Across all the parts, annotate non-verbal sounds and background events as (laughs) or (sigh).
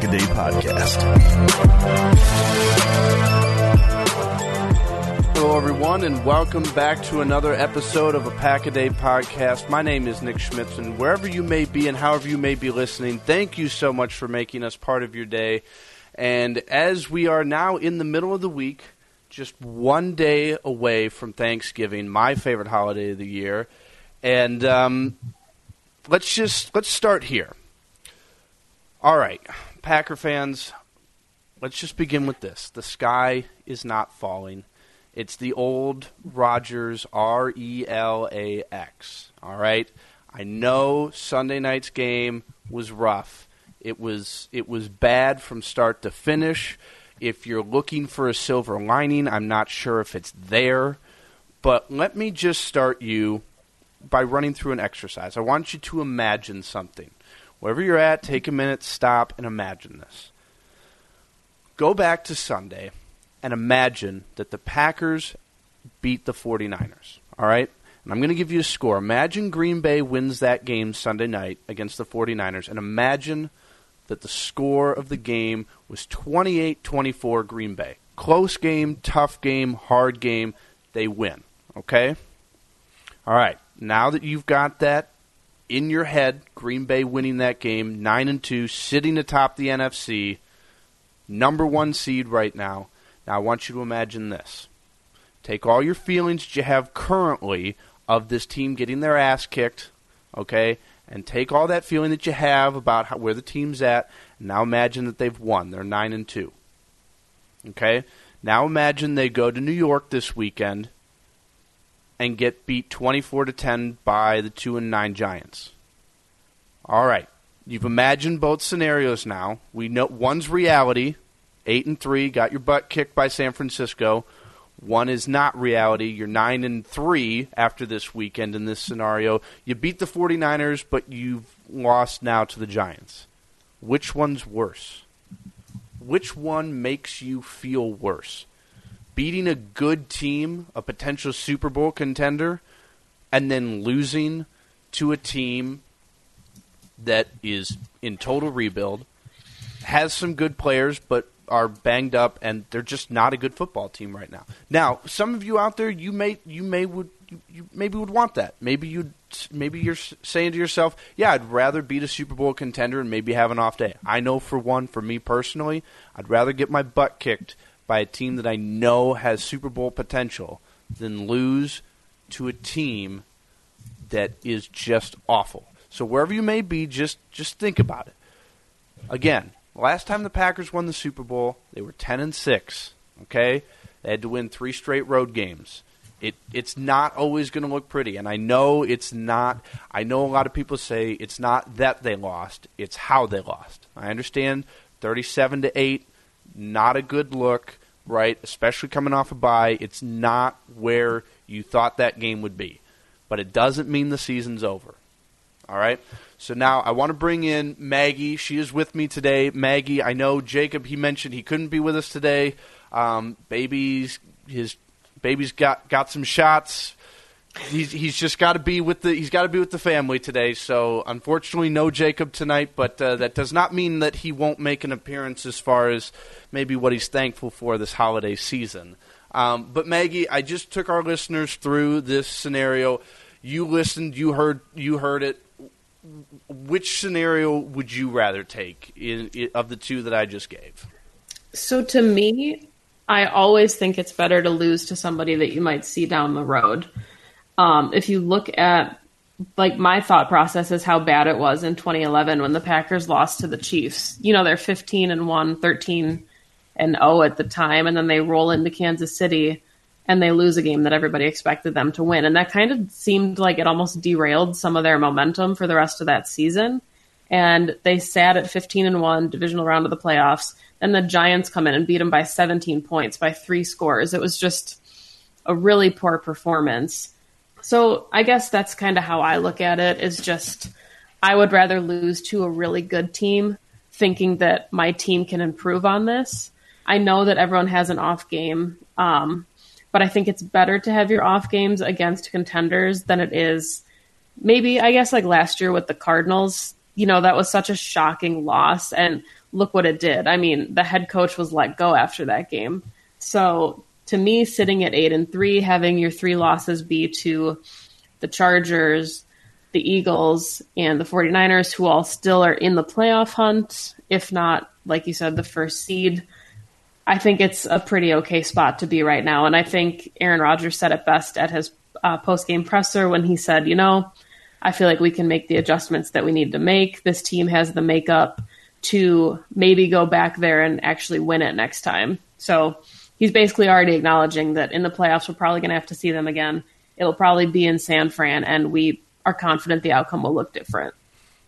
This is the Pack a Day Podcast. Hello, everyone, and welcome back to another episode of a Pack a Day podcast. My name is Nick Schmitz, and wherever you may be and however you may be listening, thank you so much for making us part of your day. And as we are now in the middle of the week, just one day away from Thanksgiving, my favorite holiday of the year, and um, let's just let's start here. All right, Packer fans, let's just begin with this: the sky is not falling. It's the old Rodgers R E L A X. All right. I know Sunday night's game was rough. It was it was bad from start to finish. If you're looking for a silver lining, I'm not sure if it's there. But let me just start you by running through an exercise. I want you to imagine something. Wherever you're at, take a minute, stop, and imagine this. Go back to Sunday and imagine that the Packers beat the 49ers. All right? And I'm going to give you a score. Imagine Green Bay wins that game Sunday night against the 49ers, and imagine that the score of the game was 28 24 Green Bay. Close game, tough game, hard game. They win. Okay? All right. Now that you've got that in your head, Green Bay winning that game, 9 and 2, sitting atop the NFC, number one seed right now. Now, I want you to imagine this. Take all your feelings that you have currently of this team getting their ass kicked, okay, and take all that feeling that you have about how, where the team's at, and now imagine that they've won. They're 9 and 2. Okay? Now imagine they go to New York this weekend and get beat 24 to 10 by the 2 and 9 Giants. All right. You've imagined both scenarios now. We know one's reality, eight and three, got your butt kicked by San Francisco. One is not reality. You're nine and three after this weekend in this scenario. You beat the 49ers, but you've lost now to the Giants. Which one's worse? Which one makes you feel worse? Beating a good team, a potential Super Bowl contender, and then losing to a team that is in total rebuild, has some good players, but are banged up and they're just not a good football team right now. Now, some of you out there, you may you may would you, maybe would want that. Maybe you maybe you're saying to yourself, "Yeah, I'd rather beat a Super Bowl contender and maybe have an off day." I know for one, for me personally, I'd rather get my butt kicked by a team that I know has Super Bowl potential than lose to a team that is just awful. So wherever you may be, just just think about it. Again, last time the Packers won the Super Bowl, they were 10 and 6, okay? They had to win 3 straight road games. It it's not always going to look pretty, and I know it's not. I know a lot of people say it's not that they lost; it's how they lost. I understand, thirty-seven to eight, not a good look, right? Especially coming off a bye, it's not where you thought that game would be, but it doesn't mean the season's over. All right. So now I want to bring in Maggie. She is with me today. Maggie, I know Jacob. He mentioned he couldn't be with us today. Um, baby's his baby's got got some shots. He's he's just got to be with the he's got to be with the family today. So unfortunately, no Jacob tonight. But uh, that does not mean that he won't make an appearance as far as maybe what he's thankful for this holiday season. Um, but Maggie, I just took our listeners through this scenario. You listened, you heard, you heard it which scenario would you rather take in, in, of the two that I just gave? So to me, I always think it's better to lose to somebody that you might see down the road. Um, if you look at like my thought process is how bad it was in 2011 when the Packers lost to the Chiefs. You know, they're 15 and 1, 13 and 0 at the time and then they roll into Kansas City and they lose a game that everybody expected them to win. And that kind of seemed like it almost derailed some of their momentum for the rest of that season. And they sat at 15 and 1, divisional round of the playoffs. Then the Giants come in and beat them by 17 points, by three scores. It was just a really poor performance. So I guess that's kind of how I look at it is just I would rather lose to a really good team thinking that my team can improve on this. I know that everyone has an off game. Um, but I think it's better to have your off games against contenders than it is maybe, I guess, like last year with the Cardinals. You know, that was such a shocking loss. And look what it did. I mean, the head coach was let go after that game. So to me, sitting at eight and three, having your three losses be to the Chargers, the Eagles, and the 49ers, who all still are in the playoff hunt, if not, like you said, the first seed I think it's a pretty okay spot to be right now. And I think Aaron Rodgers said it best at his uh, post game presser when he said, you know, I feel like we can make the adjustments that we need to make. This team has the makeup to maybe go back there and actually win it next time. So he's basically already acknowledging that in the playoffs, we're probably going to have to see them again. It'll probably be in San Fran, and we are confident the outcome will look different.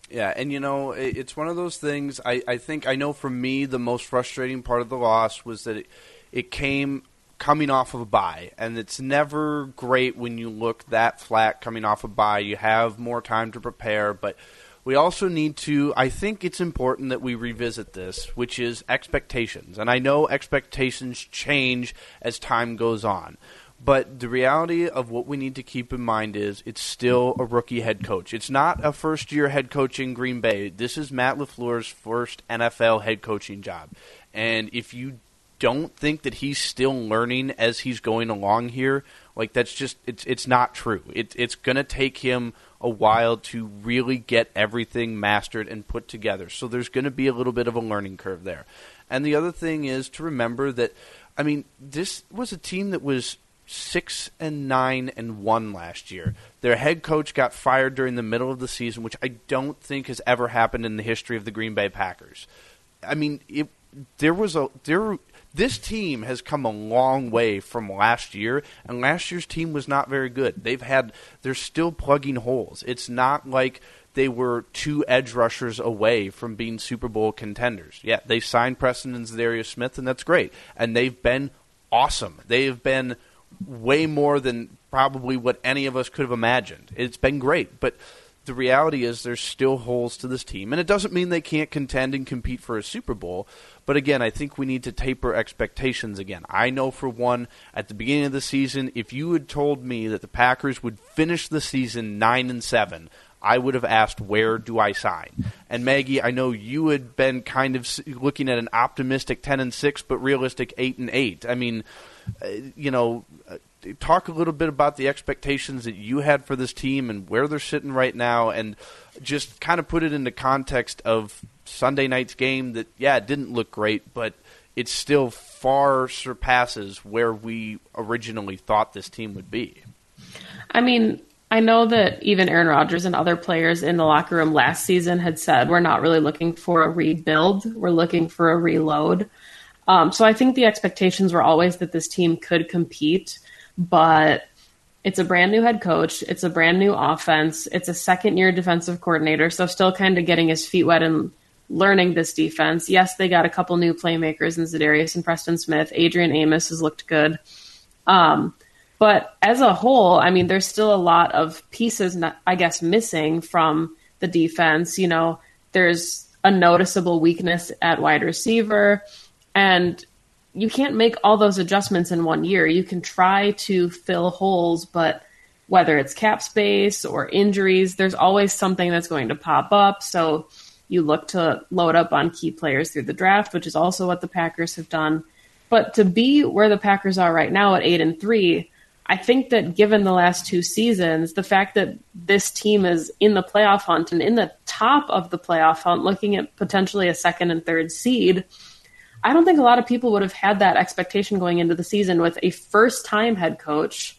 Yeah, and you know, it's one of those things. I, I think I know for me, the most frustrating part of the loss was that it, it came coming off of a bye, and it's never great when you look that flat coming off a bye. You have more time to prepare, but we also need to. I think it's important that we revisit this, which is expectations. And I know expectations change as time goes on. But the reality of what we need to keep in mind is it's still a rookie head coach. It's not a first year head coach in Green Bay. This is Matt LaFleur's first NFL head coaching job. And if you don't think that he's still learning as he's going along here, like that's just it's it's not true. It, it's going to take him a while to really get everything mastered and put together. So there's going to be a little bit of a learning curve there. And the other thing is to remember that I mean, this was a team that was six and nine and one last year. Their head coach got fired during the middle of the season, which I don't think has ever happened in the history of the Green Bay Packers. I mean, it, there was a there. This team has come a long way from last year, and last year's team was not very good. They've had they're still plugging holes. It's not like they were two edge rushers away from being Super Bowl contenders. Yeah, they signed Preston and Za'Darius Smith, and that's great. And they've been awesome. They have been way more than probably what any of us could have imagined. It's been great, but the reality is there's still holes to this team, and it doesn't mean they can't contend and compete for a Super Bowl. But again, I think we need to taper expectations again. I know for one, at the beginning of the season, if you had told me that the Packers would finish the season nine and seven, I would have asked, where do I sign? And Maggie, I know you had been kind of looking at an optimistic 10 and 6, but realistic 8 and 8. I mean, uh, you know, uh, talk a little bit about the expectations that you had for this team and where they're sitting right now, and just kind of put it into context of Sunday night's game. That yeah, it didn't look great, but it still far surpasses where we originally thought this team would be. I mean, I know that even Aaron Rodgers and other players in the locker room last season had said we're not really looking for a rebuild, we're looking for a reload. Um, so I think the expectations were always that this team could compete, but it's a brand new head coach, it's a brand new offense, it's a second year defensive coordinator, so still kind of getting his feet wet and learning this defense. Yes, they got a couple new playmakers in Za'Darius and Preston Smith. Adrian Amos has looked good. Um, but as a whole, I mean, there's still a lot of pieces, I guess, missing from the defense. You know, there's a noticeable weakness at wide receiver, and you can't make all those adjustments in one year. You can try to fill holes, but whether it's cap space or injuries, there's always something that's going to pop up. So you look to load up on key players through the draft, which is also what the Packers have done. But to be where the Packers are right now at eight and three, I think that given the last two seasons, the fact that this team is in the playoff hunt and in the top of the playoff hunt, looking at potentially a second and third seed, I don't think a lot of people would have had that expectation going into the season with a first time head coach.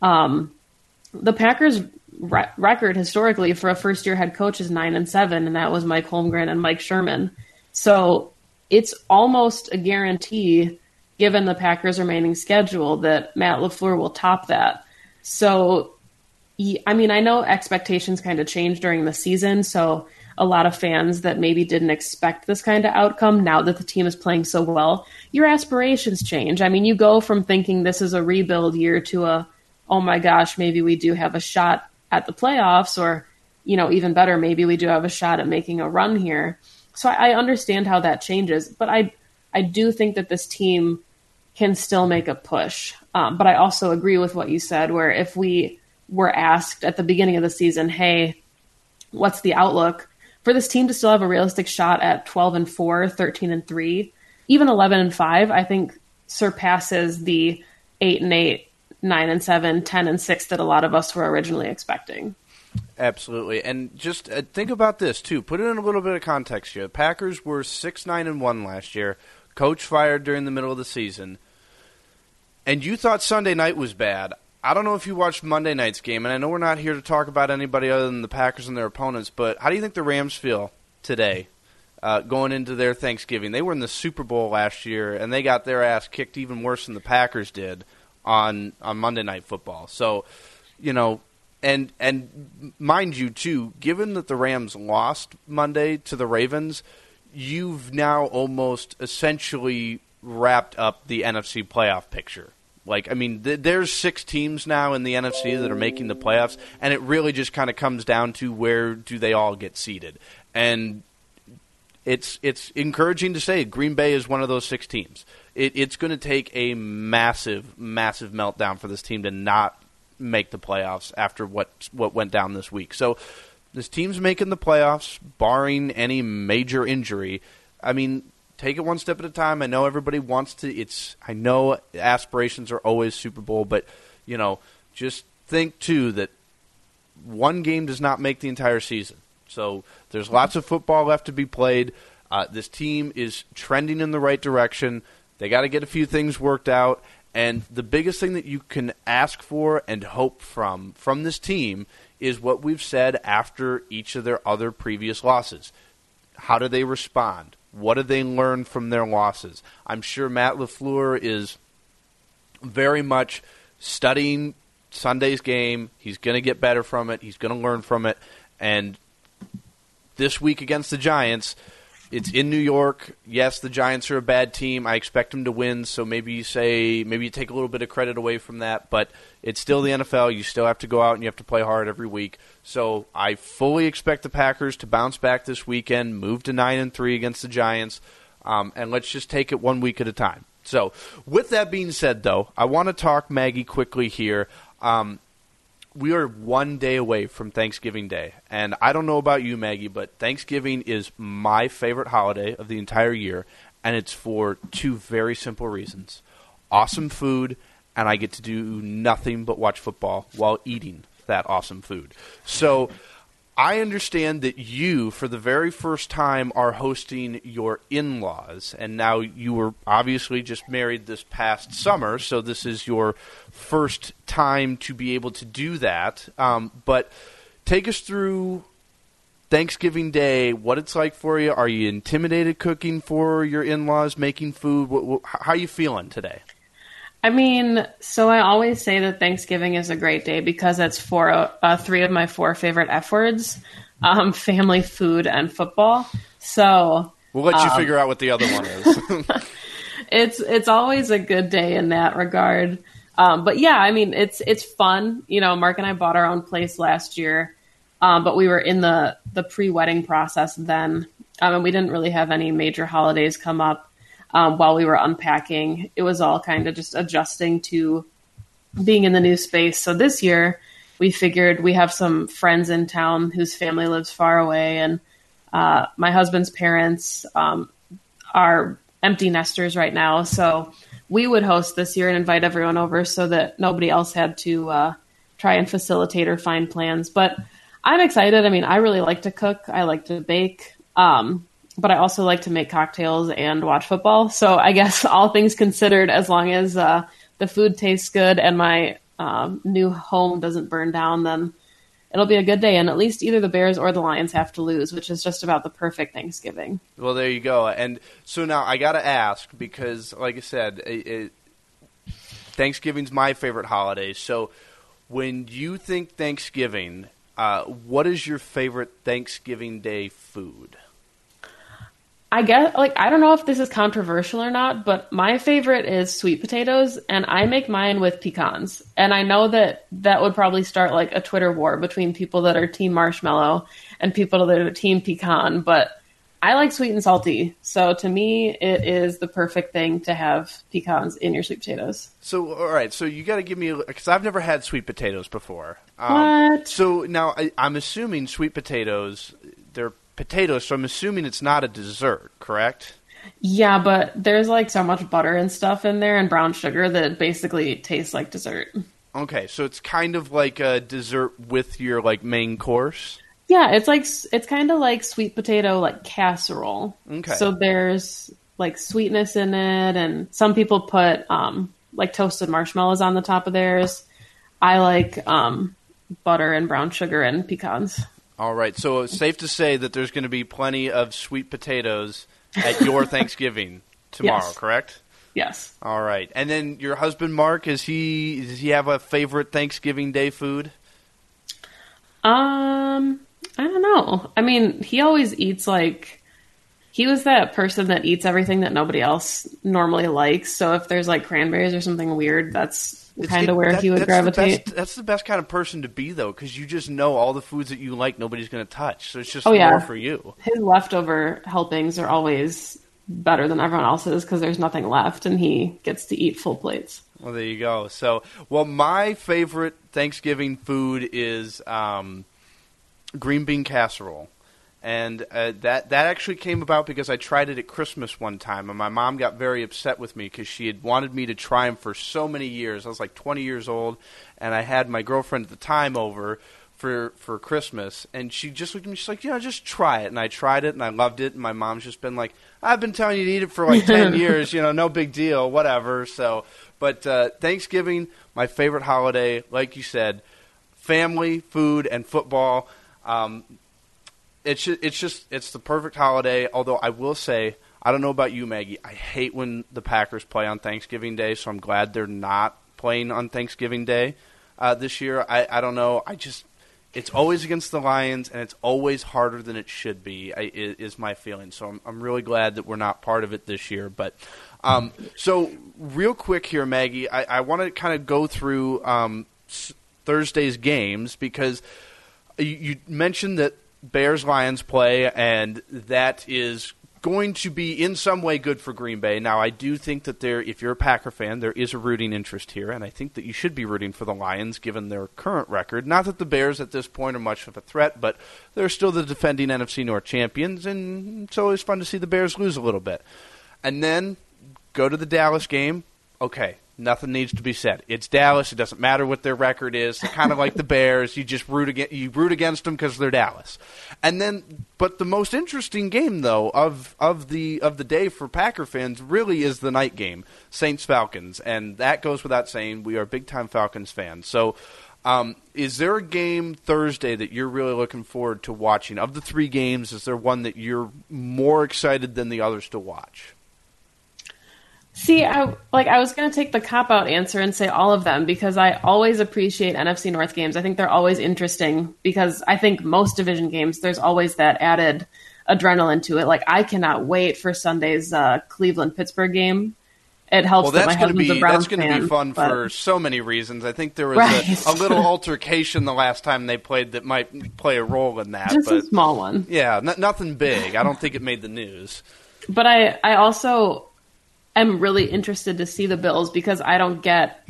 Um, the Packers re- record historically for a first year head coach is nine and seven, and that was Mike Holmgren and Mike Sherman. So it's almost a guarantee, given the Packers' remaining schedule, that Matt LaFleur will top that. So, I mean, I know expectations kind of change during the season. So, a lot of fans that maybe didn't expect this kind of outcome now that the team is playing so well, your aspirations change. I mean, you go from thinking this is a rebuild year to a, oh my gosh, maybe we do have a shot at the playoffs, or you know, even better, maybe we do have a shot at making a run here. So I, I understand how that changes, but I I do think that this team can still make a push. Um, but I also agree with what you said, where if we were asked at the beginning of the season, hey, what's the outlook for this team to still have a realistic shot at 12 and 4, 13 and 3, even 11 and 5, I think surpasses the 8 and 8 nine and seven, 10 and six that a lot of us were originally expecting. Absolutely, and just uh, think about this too. Put it in a little bit of context here. The Packers were six nine and one last year. Coach fired during the middle of the season, and you thought Sunday night was bad. I don't know if you watched Monday night's game, and I know we're not here to talk about anybody other than the Packers and their opponents. But how do you think the Rams feel today, uh, going into their Thanksgiving? They were in the Super Bowl last year, and they got their ass kicked even worse than the Packers did on on Monday Night Football. So, you know, and and mind you too, given that the Rams lost Monday to the Ravens, you've now almost essentially wrapped up the NFC playoff picture. Like, I mean, th- there's six teams now in the NFC that are making the playoffs, and it really just kind of comes down to where do they all get seated. And it's it's encouraging to say Green Bay is one of those six teams it, it's going to take a massive, massive meltdown for this team to not make the playoffs after what what went down this week. So this team's making the playoffs, barring any major injury. I mean, take it one step at a time. I know everybody wants to. It's I know aspirations are always Super Bowl, but you know, just think too that one game does not make the entire season. So there's lots of football left to be played. Uh, this team is trending in the right direction. They got to get a few things worked out. And the biggest thing that you can ask for and hope from from this team is what we've said after each of their other previous losses. How do they respond? What do they learn from their losses? I'm sure Matt LaFleur is very much studying Sunday's game. He's going to get better from it. He's going to learn from it. And this week against the Giants, it's in New York. Yes, the Giants are a bad team. I expect them to win, so maybe you say maybe you take a little bit of credit away from that, but it's still the NFL. You still have to go out and you have to play hard every week. So I fully expect the Packers to bounce back this weekend, move to nine and three against the Giants, um, and let's just take it one week at a time. So, with that being said, though, I want to talk Maggie quickly here. Um, we are one day away from Thanksgiving Day. And I don't know about you, Maggie, but Thanksgiving is my favorite holiday of the entire year. And it's for two very simple reasons awesome food and I get to do nothing but watch football while eating that awesome food. So I understand that you, for the very first time, are hosting your in laws. And now you were obviously just married this past summer, so this is your first time to be able to do that. Um, but take us through Thanksgiving Day, what it's like for you. Are you intimidated cooking for your in laws, making food? What, what, how are you feeling today? I mean, so I always say that Thanksgiving is a great day because it's for uh, three of my four favorite F words um, (laughs) family, food, and football. So we'll let you um, figure out what the other one is. (laughs) (laughs) it's it's always a good day in that regard. Um, but yeah, I mean, it's it's fun. You know, Mark and I bought our own place last year, um, but we were in the the pre wedding process then, um, and we didn't really have any major holidays come up um, while we were unpacking. It was all kind of just adjusting to being in the new space. So this year, we figured we have some friends in town whose family lives far away, and uh, my husband's parents um, are empty nesters right now. So we would host this year and invite everyone over so that nobody else had to uh, try and facilitate or find plans. But I'm excited. I mean, I really like to cook. I like to bake. Um, but I also like to make cocktails and watch football. So I guess (laughs) all things considered, as long as uh, the food tastes good and my um, new home doesn't burn down, then it'll be a good day. And at least either the Bears or the Lions have to lose, which is just about the perfect Thanksgiving. Well, there you go. And so now I got to ask because, like I said, it, it, Thanksgiving's my favorite holiday. So when you think Thanksgiving, uh, what is your favorite Thanksgiving Day food? I guess like I don't know if this is controversial or not, but my favorite is sweet potatoes and I make mine with pecans. And I know that that would probably start like a Twitter war between people that are team marshmallow and people that are team pecan, but I like sweet and salty. So to me it is the perfect thing to have pecans in your sweet potatoes. So all right, so you got to give me cuz I've never had sweet potatoes before. Um, what? So now I, I'm assuming sweet potatoes they're potatoes, so I'm assuming it's not a dessert, correct? Yeah, but there's like so much butter and stuff in there and brown sugar that it basically tastes like dessert. Okay, so it's kind of like a dessert with your like main course. Yeah, it's like it's kind of like sweet potato like casserole. Okay. So there's like sweetness in it and some people put um like toasted marshmallows on the top of theirs. I like um butter and brown sugar and pecans. All right. So it's safe to say that there's going to be plenty of sweet potatoes at your (laughs) Thanksgiving tomorrow, yes. correct? Yes. All right. And then your husband Mark, is he does he have a favorite Thanksgiving Day food? Um, I don't know. I mean, he always eats like he was that person that eats everything that nobody else normally likes. So if there's like cranberries or something weird, that's kind of where that, he would that's gravitate. The best, that's the best kind of person to be, though, because you just know all the foods that you like, nobody's going to touch. So it's just oh, more yeah. for you. His leftover helpings are always better than everyone else's because there's nothing left, and he gets to eat full plates. Well, there you go. So, well, my favorite Thanksgiving food is um, green bean casserole and uh, that that actually came about because I tried it at Christmas one time, and my mom got very upset with me because she had wanted me to try them for so many years. I was like 20 years old, and I had my girlfriend at the time over for for Christmas, and she just looked at me. She's like, "You know, just try it." And I tried it, and I loved it. And my mom's just been like, "I've been telling you to eat it for like 10 (laughs) years. You know, no big deal, whatever." So, but uh, Thanksgiving, my favorite holiday, like you said, family, food, and football. Um, it's just, it's just it's the perfect holiday. Although I will say, I don't know about you, Maggie. I hate when the Packers play on Thanksgiving Day, so I'm glad they're not playing on Thanksgiving Day uh, this year. I, I don't know. I just it's always against the Lions, and it's always harder than it should be. I, is my feeling. So I'm I'm really glad that we're not part of it this year. But um, so real quick here, Maggie, I, I want to kind of go through um, Thursday's games because you, you mentioned that Bears Lions play, and that is going to be in some way good for Green Bay. Now, I do think that there, if you're a Packer fan, there is a rooting interest here, and I think that you should be rooting for the Lions given their current record. Not that the Bears at this point are much of a threat, but they're still the defending NFC North champions, and it's always fun to see the Bears lose a little bit. And then go to the Dallas game. Okay, Nothing needs to be said. It's Dallas. It doesn't matter what their record is. They're kind of like the (laughs) Bears. You just root against you root against them because they're Dallas. And then, but the most interesting game though of of the of the day for Packer fans really is the night game, Saints Falcons, and that goes without saying. We are big time Falcons fans. So, um, is there a game Thursday that you're really looking forward to watching? Of the three games, is there one that you're more excited than the others to watch? See, I like I was going to take the cop out answer and say all of them because I always appreciate NFC North games. I think they're always interesting because I think most division games there's always that added adrenaline to it. Like I cannot wait for Sunday's uh, Cleveland Pittsburgh game. It helps well, that that's to husband's be that's going to be fun but- for so many reasons. I think there was Right. a, a little altercation the last time they played that might play a role in that, just but a small one. yeah, n- nothing big. I don't think it made the news. But I, I also am really interested to see the Bills because I don't get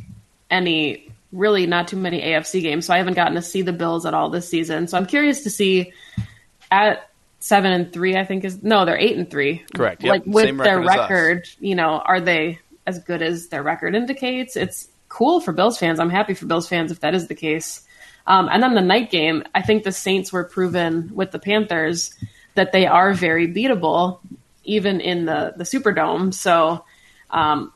any, really not too many AFC games. So I haven't gotten to see the Bills at all this season. So I'm curious to see at seven and three, I think is, no, they're eight and three. Correct. Yep. Like with Same their record record, you know, are they as good as their record indicates? It's cool for Bills fans. I'm happy for Bills fans if that is the case. Um, and then the night game, I think the Saints were proven with the Panthers that they are very beatable, even in the the Superdome. So, um,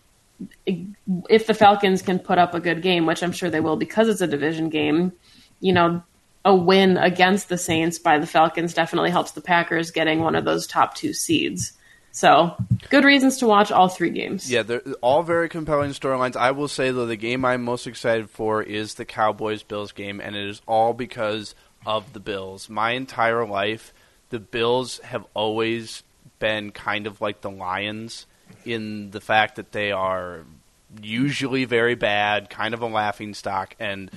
if the Falcons can put up a good game, which I'm sure they will because it's a division game, you know, a win against the Saints by the Falcons definitely helps the Packers getting one of those top two seeds. So, good reasons to watch all three games. Yeah, they're all very compelling storylines. I will say though, the game I'm most excited for is the Cowboys Bills game, and it is all because of the Bills. My entire life, the Bills have always been kind of like the Lions in the fact that they are usually very bad, kind of a laughing stock, and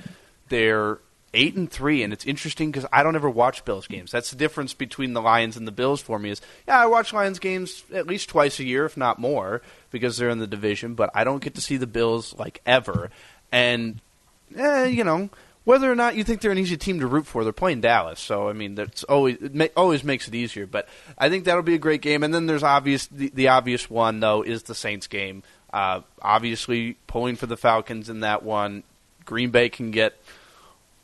they're eight and three, and it's interesting because I don't ever watch Bills games. That's the difference between the Lions and the Bills for me. Is yeah, I watch Lions games at least twice a year, if not more, because they're in the division. But I don't get to see the Bills like ever, and eh, you know. Whether or not you think they're an easy team to root for, they're playing Dallas, so I mean that's always it ma- always makes it easier. But I think that'll be a great game. And then there's obvious the, the obvious one though is the Saints game. Uh, obviously, pulling for the Falcons in that one, Green Bay can get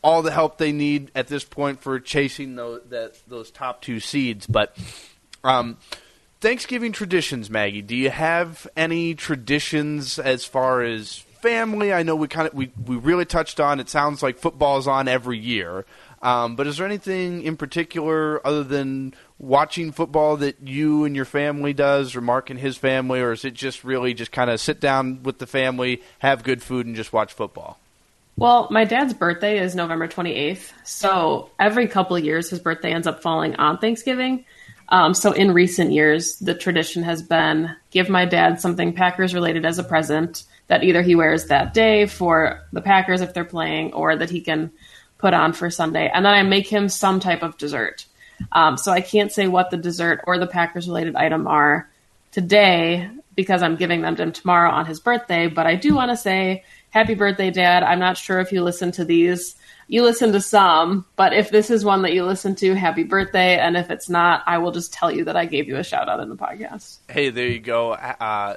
all the help they need at this point for chasing those that, those top two seeds. But um, Thanksgiving traditions, Maggie. Do you have any traditions as far as family? I know we kind of we, we really touched on. It sounds like football is on every year. Um, but is there anything in particular other than watching football that you and your family does, or Mark and his family, or is it just really just kind of sit down with the family, have good food, and just watch football? Well, my dad's birthday is November 28th. So every couple of years, his birthday ends up falling on Thanksgiving. Um, so in recent years, the tradition has been give my dad something Packers related as a present that either he wears that day for the Packers if they're playing or that he can put on for Sunday. And then I make him some type of dessert. Um, so I can't say what the dessert or the Packers related item are today because I'm giving them to him tomorrow on his birthday. But I do want to say happy birthday, Dad. I'm not sure if you listen to these. You listen to some, but if this is one that you listen to, happy birthday. And if it's not, I will just tell you that I gave you a shout out in the podcast. Hey, there you go. Uh,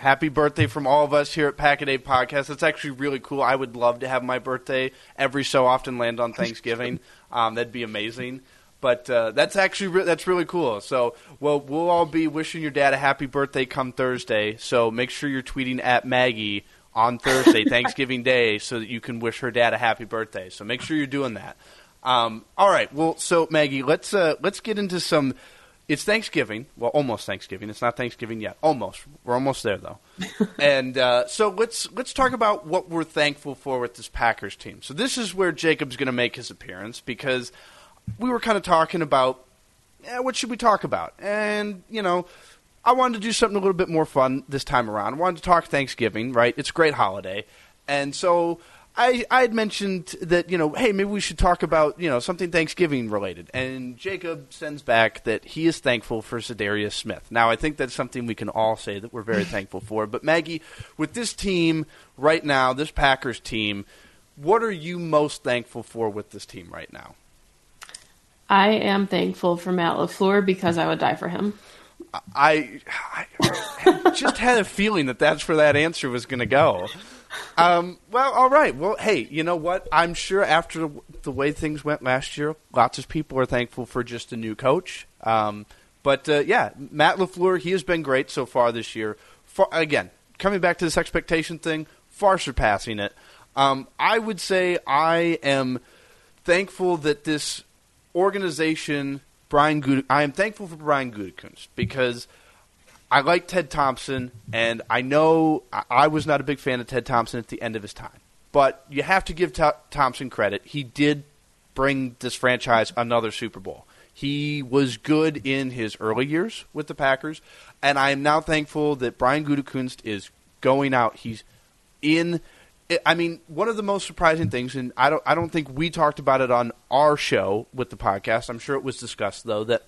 happy birthday from all of us here at Pack a Day Podcast. That's actually really cool. I would love to have my birthday every so often land on Thanksgiving. (laughs) Um, that'd be amazing. But uh, that's actually re- that's really cool. So, well, we'll all be wishing your dad a happy birthday come Thursday. So make sure you're tweeting at Maggie on Thursday, (laughs) Thanksgiving Day, so that you can wish her dad a happy birthday. So make sure you're doing that. Um, all right. Well, so Maggie, let's uh, let's get into some. It's Thanksgiving. Well, almost Thanksgiving. It's not Thanksgiving yet. Almost. We're almost there though. (laughs) and uh, so let's let's talk about what we're thankful for with this Packers team. So this is where Jacob's going to make his appearance because we were kind of talking about eh, what should we talk about, and you know. I wanted to do something a little bit more fun this time around. I wanted to talk Thanksgiving, right? It's a great holiday. And so I I had mentioned that, you know, hey, maybe we should talk about, you know, something Thanksgiving related. And Jacob sends back that he is thankful for Za'Darius Smith. Now, I think that's something we can all say that we're very (laughs) thankful for. But Maggie, with this team right now, this Packers team, what are you most thankful for with this team right now? I am thankful for Matt LaFleur because I would die for him. I, I just had a feeling that that's where that answer was going to go. Um, well, all right. Well, hey, you know what? I'm sure after the way things went last year, lots of people are thankful for just a new coach. Um, but uh, yeah, Matt Lafleur, he has been great so far this year. For, again, coming back to this expectation thing, far surpassing it. Um, I would say I am thankful that this organization, Brian I am thankful for Brian Gutekunst because I like Ted Thompson, and I know I was not a big fan of Ted Thompson at the end of his time. But you have to give Thompson credit. He did bring this franchise another Super Bowl. He was good in his early years with the Packers, and I am now thankful that Brian Gutekunst is going out. He's in. I mean, one of the most surprising things, and I don't, I don't think we talked about it on our show with the podcast. I'm sure it was discussed though that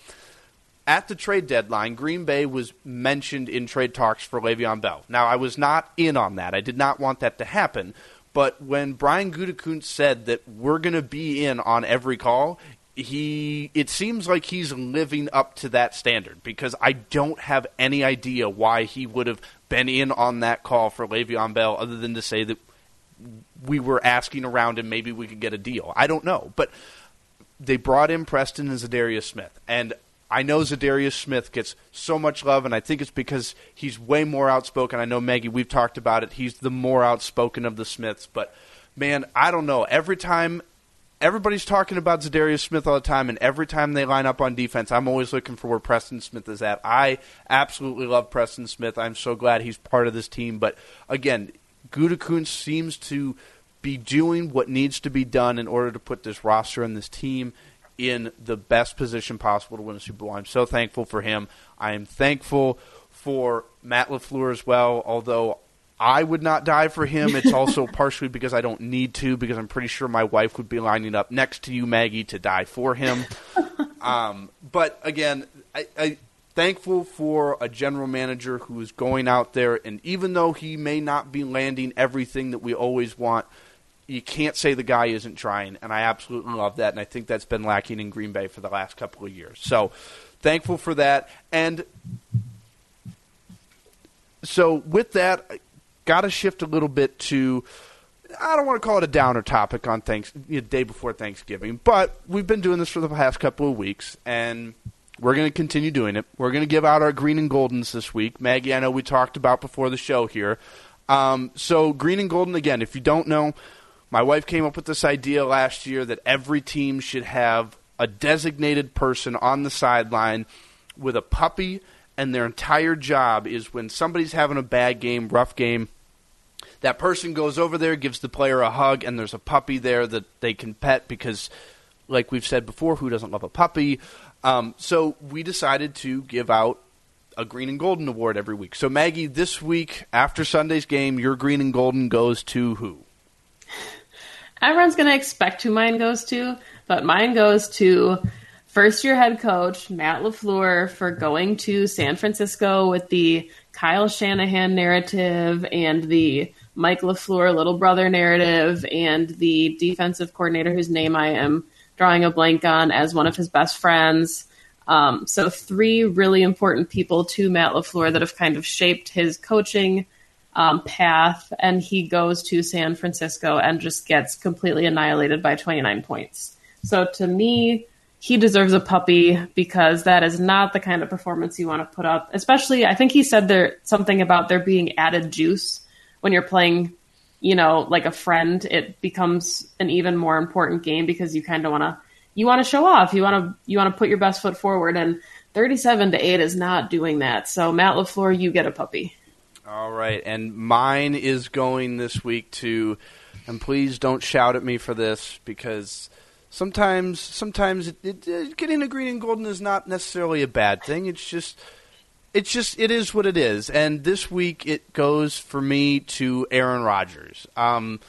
at the trade deadline, Green Bay was mentioned in trade talks for Le'Veon Bell. Now, I was not in on that. I did not want that to happen. But when Brian Gutekunst said that we're going to be in on every call, he it seems like he's living up to that standard because I don't have any idea why he would have been in on that call for Le'Veon Bell other than to say that we were asking around and maybe we could get a deal. I don't know, but they brought in Preston and Za'Darius Smith, and I know Za'Darius Smith gets so much love, and I think it's because he's way more outspoken. I know Maggie, we've talked about it. He's the more outspoken of the Smiths, but man, I don't know. Every time everybody's talking about Za'Darius Smith all the time, and every time they line up on defense, I'm always looking for where Preston Smith is at. I absolutely love Preston Smith. I'm so glad he's part of this team. But again, Gutekunst seems to be doing what needs to be done in order to put this roster and this team in the best position possible to win a Super Bowl. I'm so thankful for him. I am thankful for Matt LaFleur as well, although I would not die for him. It's (laughs) also partially because I don't need to, because I'm pretty sure my wife would be lining up next to you, Maggie, to die for him. (laughs) um, but again, I, I thankful for a general manager who is going out there, and even though he may not be landing everything that we always want, you can't say the guy isn't trying, and I absolutely love that, and I think that's been lacking in Green Bay for the last couple of years. So thankful for that, and so with that, got to shift a little bit to. I don't want to call it a downer topic on thanks the day before Thanksgiving, but we've been doing this for the past couple of weeks, and we're going to continue doing it. We're going to give out our green and goldens this week. Maggie, I know we talked about before the show here. Um, so green and golden again. If you don't know, my wife came up with this idea last year that every team should have a designated person on the sideline with a puppy and their entire job is when somebody's having a bad game, rough game, that person goes over there, gives the player a hug, and there's a puppy there that they can pet because, like we've said before, who doesn't love a puppy? Um, so we decided to give out a green and golden award every week. So Maggie, this week after Sunday's game, your green and golden goes to who? Everyone's going to expect who mine goes to, but mine goes to first year head coach Matt LaFleur for going to San Francisco with the Kyle Shanahan narrative and the Mike LaFleur little brother narrative and the defensive coordinator whose name I am drawing a blank on as one of his best friends. Um, so three really important people to Matt LaFleur that have kind of shaped his coaching um, path, and he goes to San Francisco and just gets completely annihilated by 29 points. So to me, he deserves a puppy because that is not the kind of performance you want to put up. Especially, I think he said there something about there being added juice when you're playing, you know, like a friend. It becomes an even more important game because you kind of want to you want to show off. You want to you want to put your best foot forward, and 37 to eight is not doing that. So Matt Lafleur, you get a puppy. All right, and mine is going this week to, and please don't shout at me for this because sometimes sometimes it, it, uh, getting a green and golden is not necessarily a bad thing. It's just it's just it is what it is. And this week it goes for me to Aaron Rodgers. Um,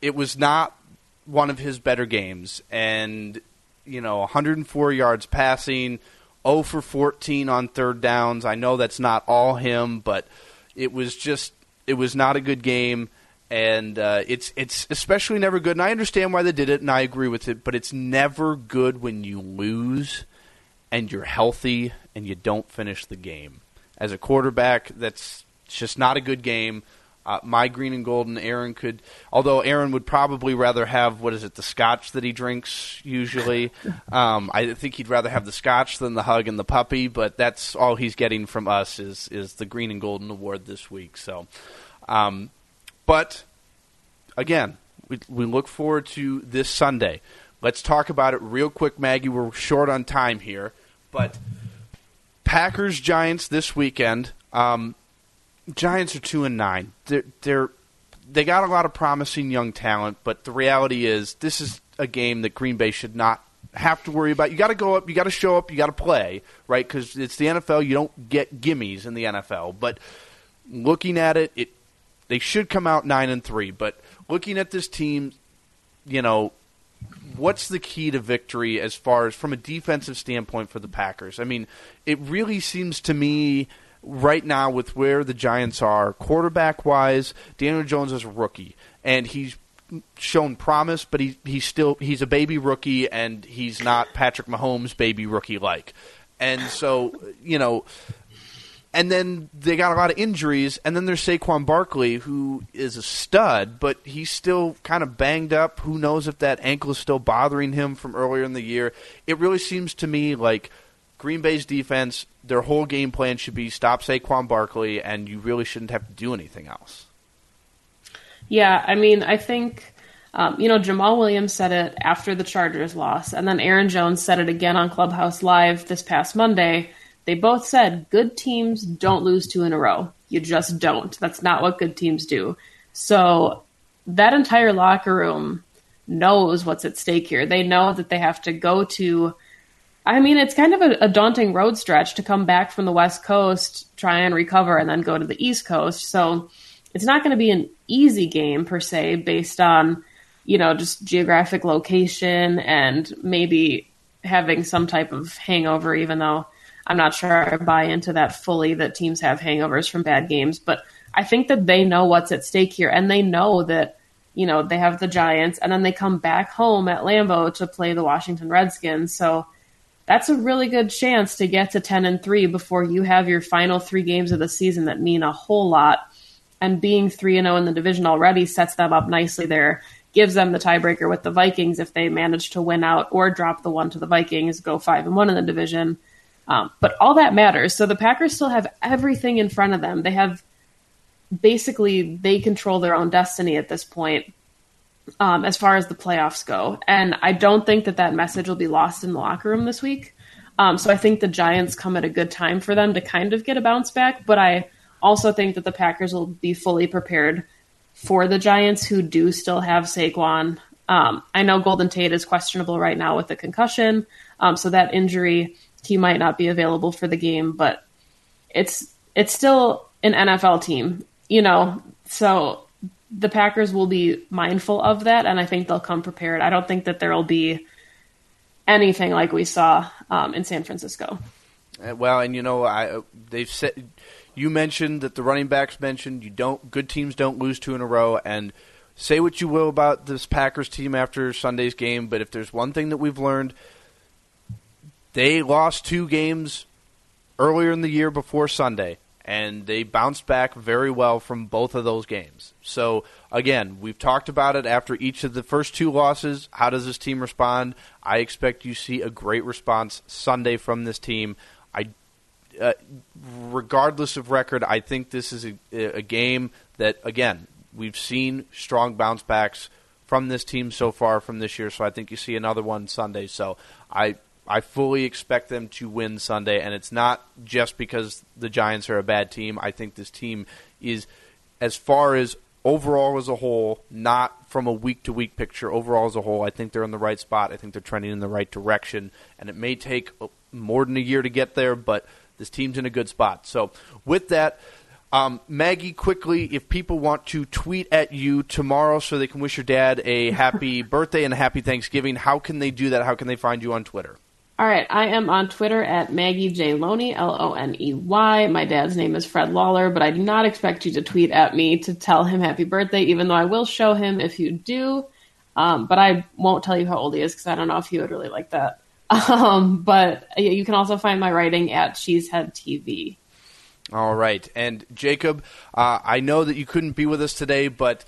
it was not one of his better games, and you know, 104 yards passing, 0 for 14 on third downs. I know that's not all him, but it was just it was not a good game and uh, it's it's especially never good. And I understand why they did it, and I agree with it. But it's never good when you lose, and you're healthy and you don't finish the game. As a quarterback, that's just not a good game. Uh, my green and golden, Aaron could, although Aaron would probably rather have what is it, the scotch that he drinks usually. (laughs) Um, I think he'd rather have the scotch than the hug and the puppy, but that's all he's getting from us is is the green and golden award this week. So, um, but again, we, we look forward to this Sunday. Let's talk about it real quick, Maggie. We're short on time here, but Packers Giants this weekend. Um, Giants are two and nine. They're, they're they got a lot of promising young talent, but the reality is this is a game that Green Bay should not have to worry about. You got to go up, you got to show up, you got to play, right? Because it's the NFL. You don't get gimmies in the NFL. But looking at it, it they should come out nine and three. But looking at this team, you know, what's the key to victory as far as from a defensive standpoint for the Packers? I mean, it really seems to me right now with where the Giants are, quarterback wise, Daniel Jones is a rookie, and he's shown promise, but he he's still he's a baby rookie, and he's not Patrick Mahomes baby rookie like, and so you know. And then they got a lot of injuries, and then there's Saquon Barkley, who is a stud, but he's still kind of banged up. Who knows if that ankle is still bothering him from earlier in the year? It really seems to me like Green Bay's defense, their whole game plan should be stop Saquon Barkley, and you really shouldn't have to do anything else. Yeah, I mean, I think, um, you know, Jamaal Williams said it after the Chargers loss, and then Aaron Jones said it again on Clubhouse Live this past Monday. They both said good teams don't lose two in a row. You just don't. That's not what good teams do. So that entire locker room knows what's at stake here. They know that they have to go to I mean, it's kind of a, a, daunting road stretch to come back from the West Coast, try and recover, and then go to the East Coast. So it's not going to be an easy game per se, based on you know just geographic location and maybe having some type of hangover. Even though I'm not sure I buy into that fully, that teams have hangovers from bad games, but I think that they know what's at stake here, and they know that you know they have the Giants, and then they come back home at Lambeau to play the Washington Redskins. So that's a really good chance to get to 10 and 3 before you have your final 3 games of the season that mean a whole lot. And being 3 and 0 in the division already sets them up nicely there gives them the tiebreaker with the Vikings if they manage to win out or drop the one to the Vikings go 5 and 1 in the division. Um, but all that matters. So the Packers still have everything in front of them. They have basically they control their own destiny at this point um, as far as the playoffs go. And I don't think that that message will be lost in the locker room this week. Um, so I think the Giants come at a good time for them to kind of get a bounce back. But I also think that the Packers will be fully prepared for the Giants who do still have Saquon. Um, I know Golden Tate is questionable right now with the concussion. Um, so that injury, he might not be available for the game, but it's it's still an NFL team, you know. So the Packers will be mindful of that, and I think they'll come prepared. I don't think that there will be anything like we saw um, in San Francisco. Uh, well, and you know, I uh, they've said you mentioned that the running backs mentioned you don't good teams don't lose two in a row, and say what you will about this Packers team after Sunday's game, but if there's one thing that we've learned, they lost two games earlier in the year before Sunday and they bounced back very well from both of those games. So again, we've talked about it after each of the first two losses. How does this team respond? I expect you see a great response Sunday from this team. I, uh, regardless of record, I think this is a, a game that again we've seen strong bounce backs from this team so far from this year. So I think you see another one Sunday. So I I fully expect them to win Sunday, and it's not just because the Giants are a bad team. I think this team is, as far as overall as a whole, not from a week to week picture, overall as a whole, I think they're in the right spot. I think they're trending in the right direction, and it may take more than a year to get there, but this team's in a good spot. So, with that, um, Maggie, quickly, if people want to tweet at you tomorrow so they can wish your dad a happy (laughs) birthday and a happy Thanksgiving, how can they do that? How can they find you on Twitter? All right, I am on Twitter at Maggie J Loney, L O N E Y. My dad's name is Fred Lawler, but I do not expect you to tweet at me to tell him happy birthday, even though I will show him if you do. Um, but I won't tell you how old he is because I don't know if he would really like that. (laughs) Um, but you can also find my writing at Cheesehead TV. All right. And Jacob, uh, I know that you couldn't be with us today, but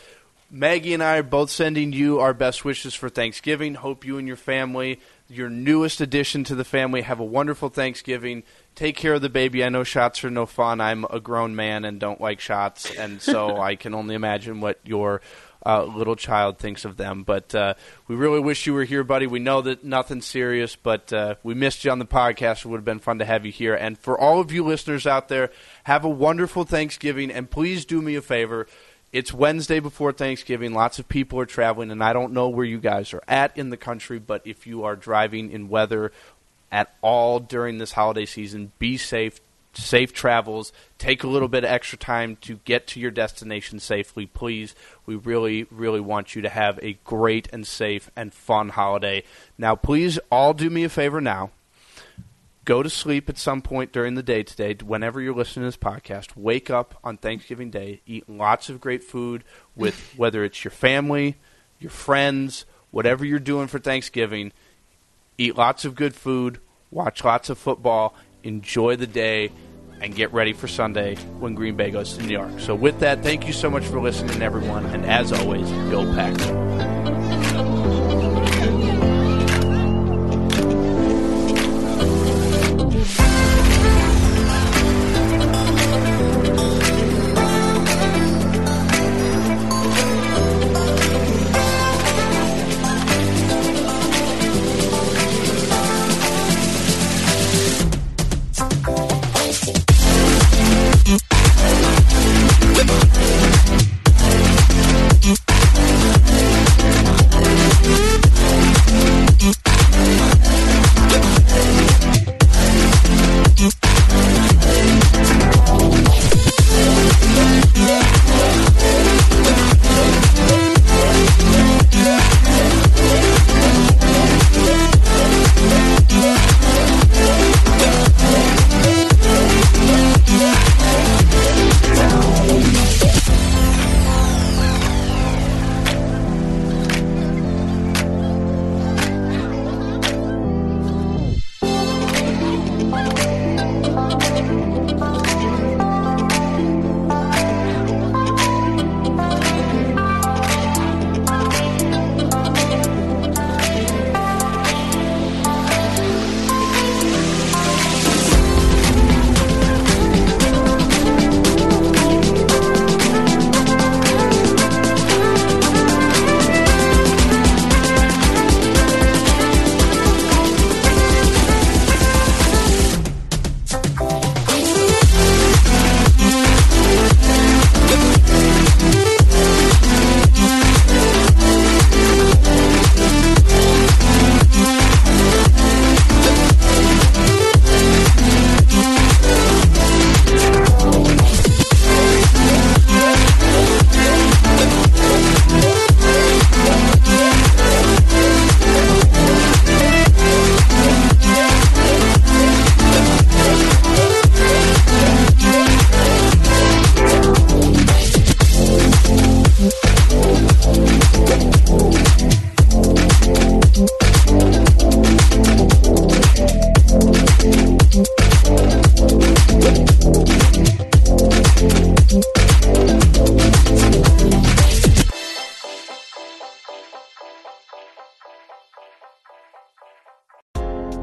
Maggie and I are both sending you our best wishes for Thanksgiving. Hope you and your family, your newest addition to the family, have a wonderful Thanksgiving. Take care of the baby. I know shots are no fun. I'm a grown man and don't like shots, and so (laughs) I can only imagine what your uh, little child thinks of them. But uh, we really wish you were here, buddy. We know that nothing's serious, but uh, we missed you on the podcast. It would have been fun to have you here. And for all of you listeners out there, have a wonderful Thanksgiving, and please do me a favor. It's Wednesday before Thanksgiving. Lots of people are traveling, and I don't know where you guys are at in the country, but if you are driving in weather at all during this holiday season, be safe safe travels. Take a little bit of extra time to get to your destination safely, please. We really, really want you to have a great and safe and fun holiday. Now, please all do me a favor now. Go to sleep at some point during the day today, whenever you're listening to this podcast. Wake up on Thanksgiving Day, eat lots of great food with (laughs) whether it's your family, your friends, whatever you're doing for Thanksgiving. Eat lots of good food, watch lots of football, enjoy the day, and get ready for Sunday when Green Bay goes to New York. So, with that, thank you so much for listening, everyone. And as always, go Pack.